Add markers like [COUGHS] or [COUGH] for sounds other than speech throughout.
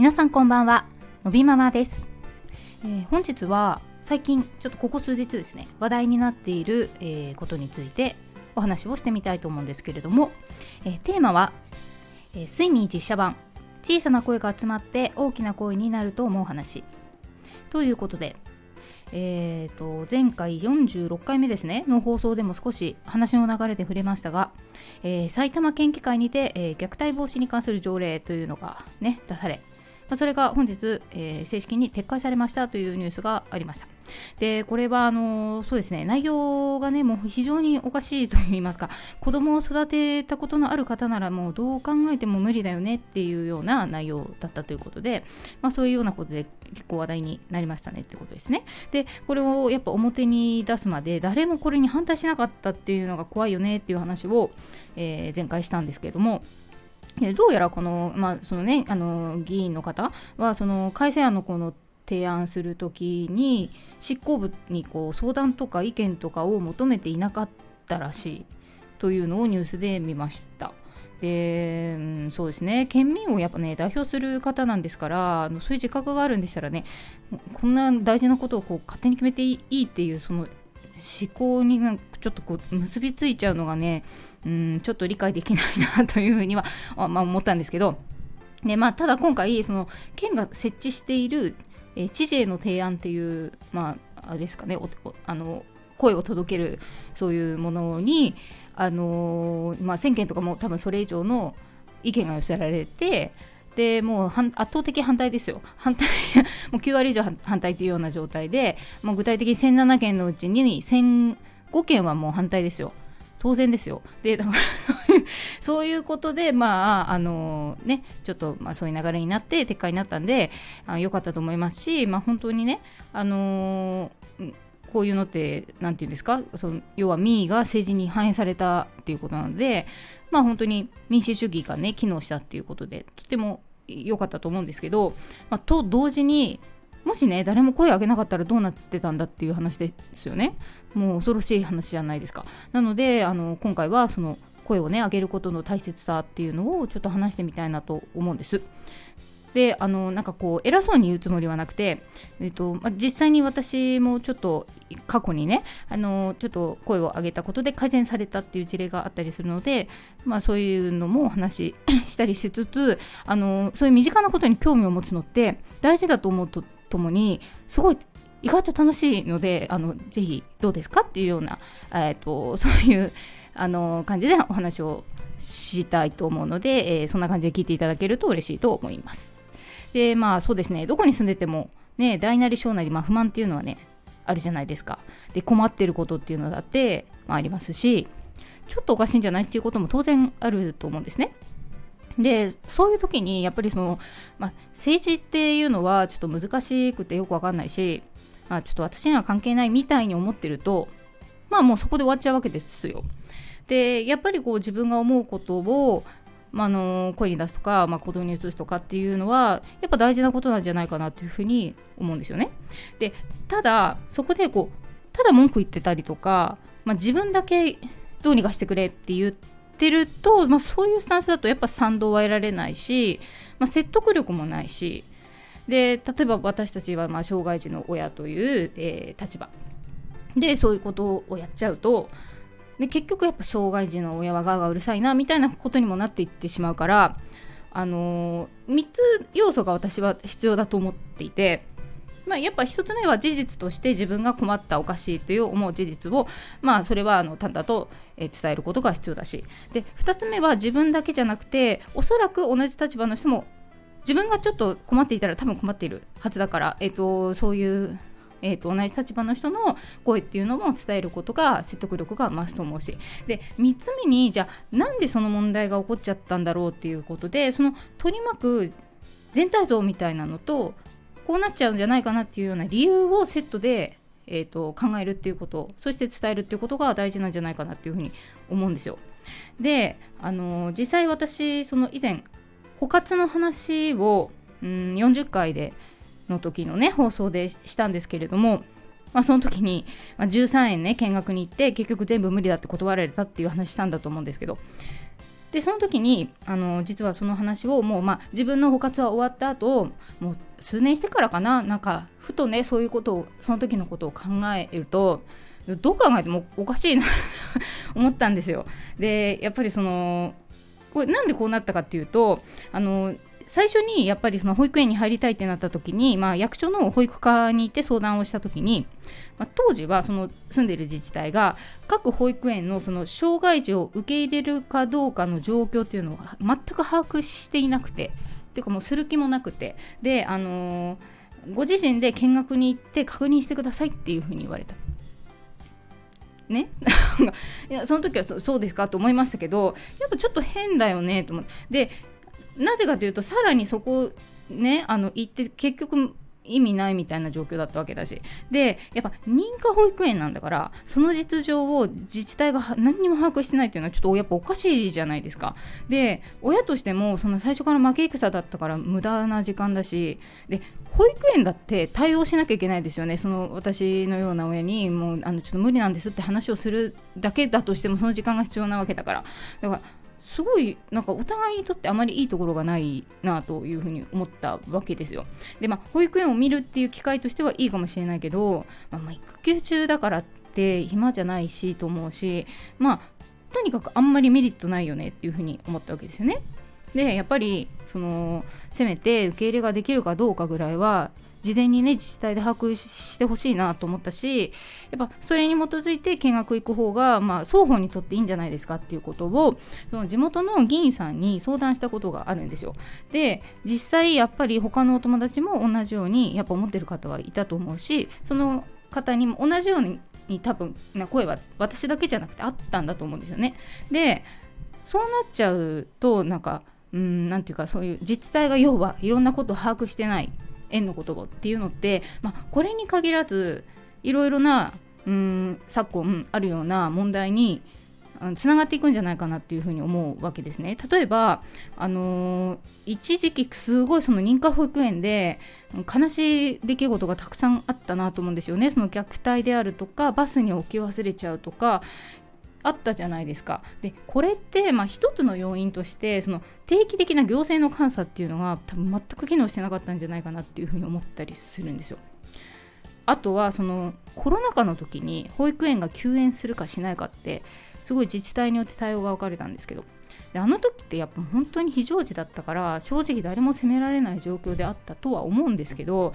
皆さんこんばんは。のびママです、えー、本日は最近ちょっとここ数日ですね話題になっている、えー、ことについてお話をしてみたいと思うんですけれども、えー、テーマは、え睡眠実写版。小さな声が集まって大きな声になると思う話。ということでえーと、前回46回目ですねの放送でも少し話の流れで触れましたが、えー、埼玉県議会にて、えー、虐待防止に関する条例というのが、ね、出されまあ、それが本日、えー、正式に撤回されましたというニュースがありました。で、これは、あのそうですね、内容がね、もう非常におかしいと言いますか、子供を育てたことのある方なら、もうどう考えても無理だよねっていうような内容だったということで、まあ、そういうようなことで結構話題になりましたねってことですね。で、これをやっぱ表に出すまで、誰もこれに反対しなかったっていうのが怖いよねっていう話を、えー、前回したんですけれども、どうやらこの,、まあそのね、あの議員の方はその改正案のこの提案する時に執行部にこう相談とか意見とかを求めていなかったらしいというのをニュースで見ました。で、うん、そうですね県民をやっぱね代表する方なんですからあのそういう自覚があるんでしたらねこんな大事なことをこう勝手に決めていいっていうその思考になんかちょっとこう結びついちゃうのがねうんちょっと理解できないなというふうには、まあ、思ったんですけど。で、まあ、ただ今回その県が設置している、え知事への提案っていうまああれですかねあの声を届けるそういうものにあのまあ、1000件とかも多分それ以上の意見が寄せられてでもう圧倒的反対ですよ、反対 [LAUGHS] もう9割以上反対というような状態で、もう具体的に1007件のうちに1005件はもう反対ですよ。当然ですよ。で、だから [LAUGHS] そういうことで、まあ、あのね、ちょっと、まあ、そういう流れになって撤回になったんで、良かったと思いますし、まあ、本当にね、あのー、こういうのって、なんていうんですか、その要は民意が政治に反映されたっていうことなので、まあ本当に民主主義がね、機能したっていうことで、とても良かったと思うんですけど、まあ、と同時にもしね誰も声を上げなかったらどうなってたんだっていう話ですよね。もう恐ろしい話じゃないですか。なのであの今回はその声をね上げることの大切さっていうのをちょっと話してみたいなと思うんです。であのなんかこう偉そうに言うつもりはなくて、えっとまあ、実際に私もちょっと過去にねあのちょっと声を上げたことで改善されたっていう事例があったりするので、まあ、そういうのもお話し [COUGHS] したりしつつあのそういう身近なことに興味を持つのって大事だと思うとともにすごい意外と楽しいのであのぜひどうですかっていうような、えーと、そういうあの感じでお話をしたいと思うので、えー、そんな感じで聞いていただけると嬉しいと思います。でまあそうですね。どこに住んでてもね大なり小なり、まあ、不満っていうのはねあるじゃないですか。で困ってることっていうのだって、まあ、ありますしちょっとおかしいんじゃないっていうことも当然あると思うんですね。でそういう時にやっぱりその、まあ、政治っていうのはちょっと難しくてよくわかんないし、まあ、ちょっと私には関係ないみたいに思ってるとまあもうそこで終わっちゃうわけですよ。でやっぱりこう自分が思うことをまあ、の声に出すとか、まあ、行動に移すとかっていうのはやっぱ大事なことなんじゃないかなというふうに思うんですよね。でただそこでこうただ文句言ってたりとか、まあ、自分だけどうにかしてくれって言ってると、まあ、そういうスタンスだとやっぱ賛同は得られないし、まあ、説得力もないしで例えば私たちはま障害児の親という、えー、立場でそういうことをやっちゃうとで結局やっぱ障害児の親はガーガーうるさいなみたいなことにもなっていってしまうからあのー、3つ要素が私は必要だと思っていて、まあ、やっぱ1つ目は事実として自分が困ったおかしいという思う事実を、まあ、それはあの淡々と伝えることが必要だしで2つ目は自分だけじゃなくておそらく同じ立場の人も自分がちょっと困っていたら多分困っているはずだから、えーとそういうえーと、同じ立場の人の声っていうのも伝えることが説得力が増すと思うしで3つ目にじゃあなんでその問題が起こっちゃったんだろうっていうことでその取り巻く全体像みたいなのとこうなっちゃうんじゃないかなっていうような理由をセットで、えーと、考えるっていうことそして伝えるっていうことが大事なんじゃないかなっていうふうに思うんですよ。であの実際私その以前枯渇の話を、うん、40回での時のね放送でしたんですけれども、まあ、その時に、まあ、13円ね見学に行って結局全部無理だって断られたっていう話したんだと思うんですけどでその時にあの実はその話をもう、まあ、自分の保活は終わった後もう数年してからかななんかふとねそういうことをその時のことを考えるとどう考えてもおかしいな [LAUGHS] 思ったんですよ。でやっぱりそのこれなんでこうなったかっていうとあの最初にやっぱりその保育園に入りたいってなった時に、まあ、役所の保育課に行って相談をした時に、まあ、当時はその住んでいる自治体が各保育園のその障害児を受け入れるかどうかの状況っていうのを全く把握していなくてっていうかもうする気もなくて。であのー、ご自身で見学に行って確認してくださいっていうふうに言われた。ね？[LAUGHS] いやその時はそうですか？と思いましたけどやっぱちょっと変だよね？と思って。でなぜかというとさらにそこねあの行って結局意味ないみたいな状況だったわけだし。でやっぱ認可保育園なんだからその実情を自治体が何にも把握してないっていうのはちょっとやっぱおかしいじゃないですか。で親としてもその最初から負け戦だったから無駄な時間だし。で保育園だって対応しなきゃいけないですよね。その私のような親にもうあのちょっと無理なんですって話をするだけだとしてもその時間が必要なわけだから。だからすごいなんかお互いにとってあまりいいところがないなというふうに思ったわけですよ。でまあ保育園を見るっていう機会としてはいいかもしれないけど、まあ、まあ育休中だからって暇じゃないしと思うしまあとにかくあんまりメリットないよねっていうふうに思ったわけですよね。でやっぱりそのせめて受け入れができるかどうかぐらいは事前にね自治体で把握してほしいなと思ったしやっぱそれに基づいて見学行く方が、まあ、双方にとっていいんじゃないですかっていうことをその地元の議員さんに相談したことがあるんですよ。で実際やっぱり他のお友達も同じようにやっぱ思ってる方はいたと思うしその方にも同じように多分な声は私だけじゃなくてあったんだと思うんですよね。でそうなっちゃうとなんかうんなんていうかそういう自治体が要はいろんなことを把握してない縁の言葉っていうのって、まあ、これに限らずいろいろなうん昨今あるような問題につながっていくんじゃないかなっていうふうに思うわけですね。例えば、あのー、一時期すごいその認可保育園で悲しい出来事がたくさんあったなと思うんですよね。その虐待であるとかバスに置き忘れちゃうとかあったじゃないですか。でこれってまあ一つの要因としてその定期的な行政の監査っていうのが多分全く機能してなかったんじゃないかなっていうふうに思ったりするんですよ。あとはそのコロナ禍の時に保育園が休園するかしないかってすごい自治体によって対応が分かれたんですけどであの時ってやっぱ本当に非常時だったから正直誰も責められない状況であったとは思うんですけど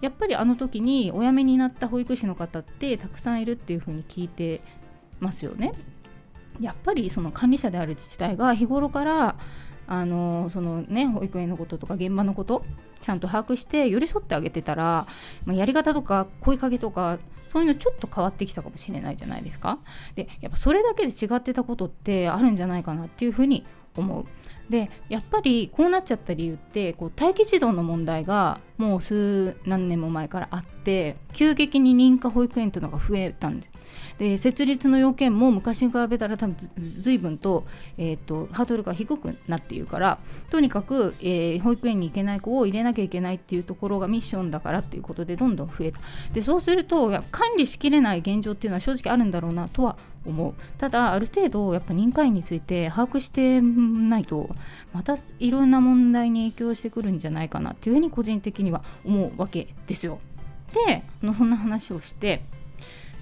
やっぱりあの時にお辞めになった保育士の方ってたくさんいるっていうふうに聞いてますよね。やっぱりその管理者である自治体が日頃からあのそのね保育園のこととか現場のことちゃんと把握して寄り添ってあげてたら、まあ、やり方とか声かけとかそういうのちょっと変わってきたかもしれないじゃないですか。でやっぱそれだけで違ってたことってあるんじゃないかなっていうふうに思う。でやっぱりこうなっちゃった理由ってこう待機児童の問題がもう数何年も前からあって急激に認可保育園というのが増えたんで。すで設立の要件も昔に比べたら多分随分と,、えーと、ハードルが低くなっているからとにかく、えー、保育園に行けない子を入れなきゃいけないっていうところがミッションだからっていうことでどんどん増えた。でそうすると管理しきれない現状っていうのは正直あるんだろうなとは思う。ただある程度やっぱ認可員について把握してないとまたいろんな問題に影響してくるんじゃないかなっていうふうに個人的には思うわけですよ。でそんな話をして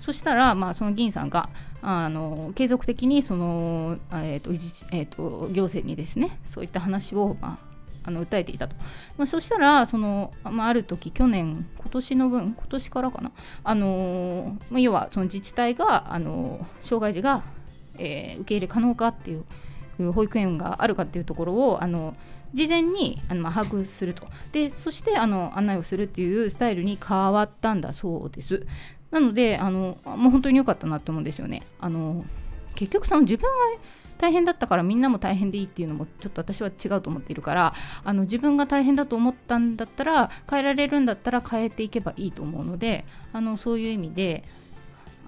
そしたら、まあ、その議員さんがあの継続的にその、えーとえーと、行政にですねそういった話を、まあ、あの訴えていたと、まあ、そしたらその、まあ、ある時去年今年の分今年からかなあの、まあ、要はその自治体があの障害児が、えー、受け入れ可能かっていう保育園があるかっていうところをあの事前にあの、把握するとでそしてあの案内をするっていうスタイルに変わったんだそうですなのであのもう本当に良かったなと思うんですよね。あの結局その自分が大変だったからみんなも大変でいいっていうのもちょっと私は違うと思っているからあの自分が大変だと思ったんだったら変えられるんだったら変えていけばいいと思うのであのそういう意味で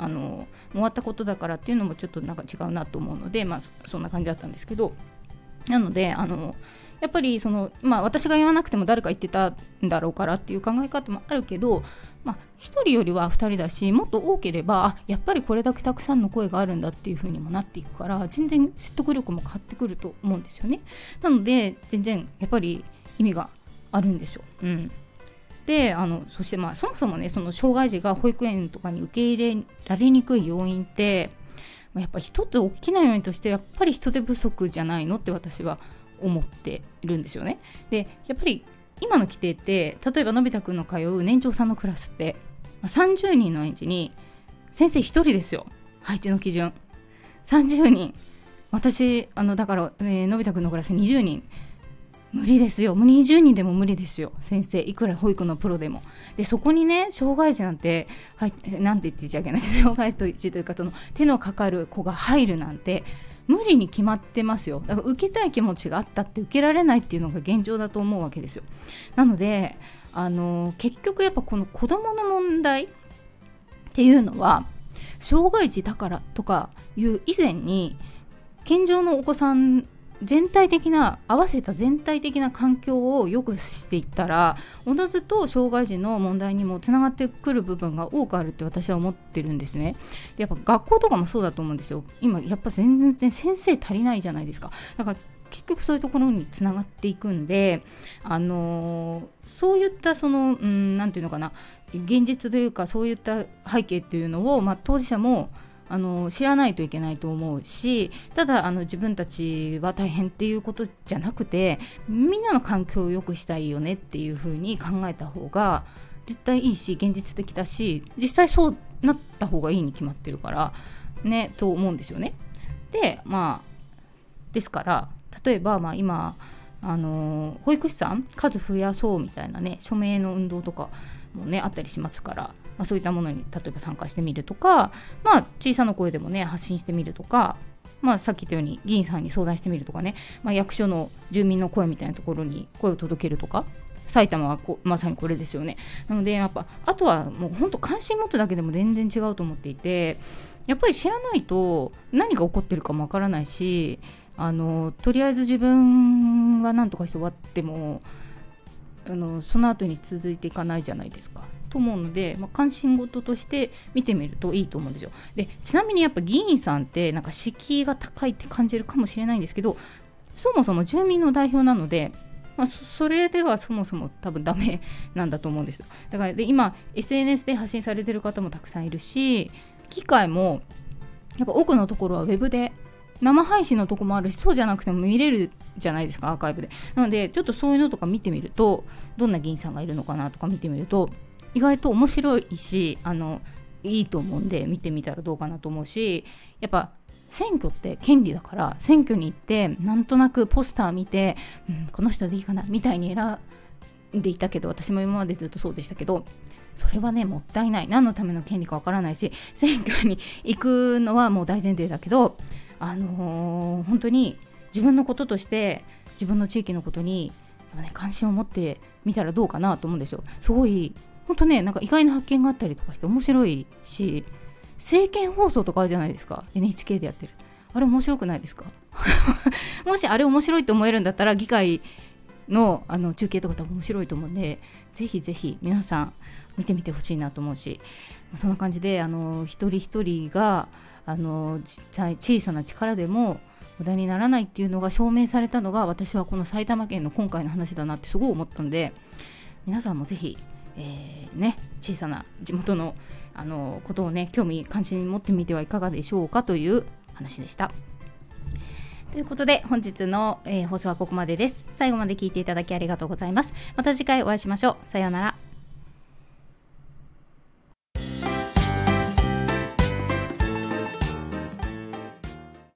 あの終わったことだからっていうのもちょっとなんか違うなと思うのでまあそんな感じだったんですけどなのであのやっぱりその、まあ、私が言わなくても誰か言ってたんだろうからっていう考え方もあるけど、まあ、1人よりは2人だしもっと多ければやっぱりこれだけたくさんの声があるんだっていう風にもなっていくから全然説得力も変わってくると思うんですよね。なので全然やっぱり意味があるんですよ。うんであのそしてまあそもそもねその障害児が保育園とかに受け入れられにくい要因ってやっぱ一つ大きな要因としてやっぱり人手不足じゃないのって私は思っているんですよね。でやっぱり今の規定って例えばのび太くんの通う年長さんのクラスって30人の園児に先生1人ですよ。配置の基準。30人私あのだから、ね、のび太くんのクラス20人。無理ですよ。もう20人でも無理ですよ。先生いくら保育のプロでも。でそこにね障害児なんて、はい、なんて言っちゃいけない。[LAUGHS] 障害児というかその手のかかる子が入るなんて無理に決まってますよ。だから受けたい気持ちがあったって受けられないっていうのが現状だと思うわけですよ。なのであの結局やっぱこの子どもの問題っていうのは障害児だからとかいう以前に健常のお子さん全体的な合わせた全体的な環境を良くしていったらおのずと障害児の問題にもつながってくる部分が多くあるって私は思ってるんですね。でやっぱ学校とかもそうだと思うんですよ。今やっぱ全然先生足りないじゃないですか。だから結局そういうところにつながっていくんで、あのー、そういったその何て言うのかな。現実というかそういった背景っていうのを、まあ、当事者もあの知らないといけないと思うしただあの自分たちは大変っていうことじゃなくてみんなの環境を良くしたいよねっていうふうに考えた方が絶対いいし現実的だし実際そうなった方がいいに決まってるからねと思うんですよね。でまあですから例えばまあ今あの保育士さん数増やそうみたいなね署名の運動とかもねあったりしますから、まあ、そういったものに例えば参加してみるとか、まあ、小さな声でもね発信してみるとか、まあ、さっき言ったように議員さんに相談してみるとかね、まあ、役所の住民の声みたいなところに声を届けるとか埼玉はこまさにこれですよねなのでやっぱあとはもう本当関心持つだけでも全然違うと思っていてやっぱり知らないと何が起こってるかもわからないしあのとりあえず自分は何とかして終わってもあのその後に続いていかないじゃないですか。と思うので、まあ、関心事として見てみるといいと思うんですよ。でちなみにやっぱ議員さんってなんか敷居が高いって感じるかもしれないんですけどそもそも住民の代表なので、まあ、それではそもそも多分ダメなんだと思うんです。だからで今 SNS で発信されてる方もたくさんいるし機械もやっぱ多くのところは web で生配信のとこもあるしそうじゃなくても見れるじゃないですかアーカイブでなのでちょっとそういうのとか見てみるとどんな議員さんがいるのかなとか見てみると意外と面白いしあのいいと思うんで見てみたらどうかなと思うしやっぱ選挙って権利だから選挙に行ってなんとなくポスター見て、うん、この人でいいかなみたいに選んでいたけど私も今までずっとそうでしたけどそれはねもったいない何のための権利かわからないし選挙に行くのはもう大前提だけどあのー、本当に自分のこととして自分の地域のことに、ね、関心を持ってみたらどうかなと思うんですよ。すごい本当ねなんか意外な発見があったりとかして面白いし政見放送とかあるじゃないですか。NHK でやってる。あれ面白くないですか？[LAUGHS] もしあれ面白いと思えるんだったら議会のあの中継とか多分面白いと思うんでぜひぜひ皆さん見てみてほしいなと思うしそんな感じであの一人一人があの小さな力でも無駄にならないっていうのが証明されたのが私はこの埼玉県の今回の話だなってすごい思ったんで皆さんもぜひ、えー、ね、小さな地元のあのことをね興味関心持ってみてはいかがでしょうかという話でした。ということで本日の、えー、放送はここまでです。最後まで聞いていただきありがとうございます。また次回お会いしましょう。さようなら。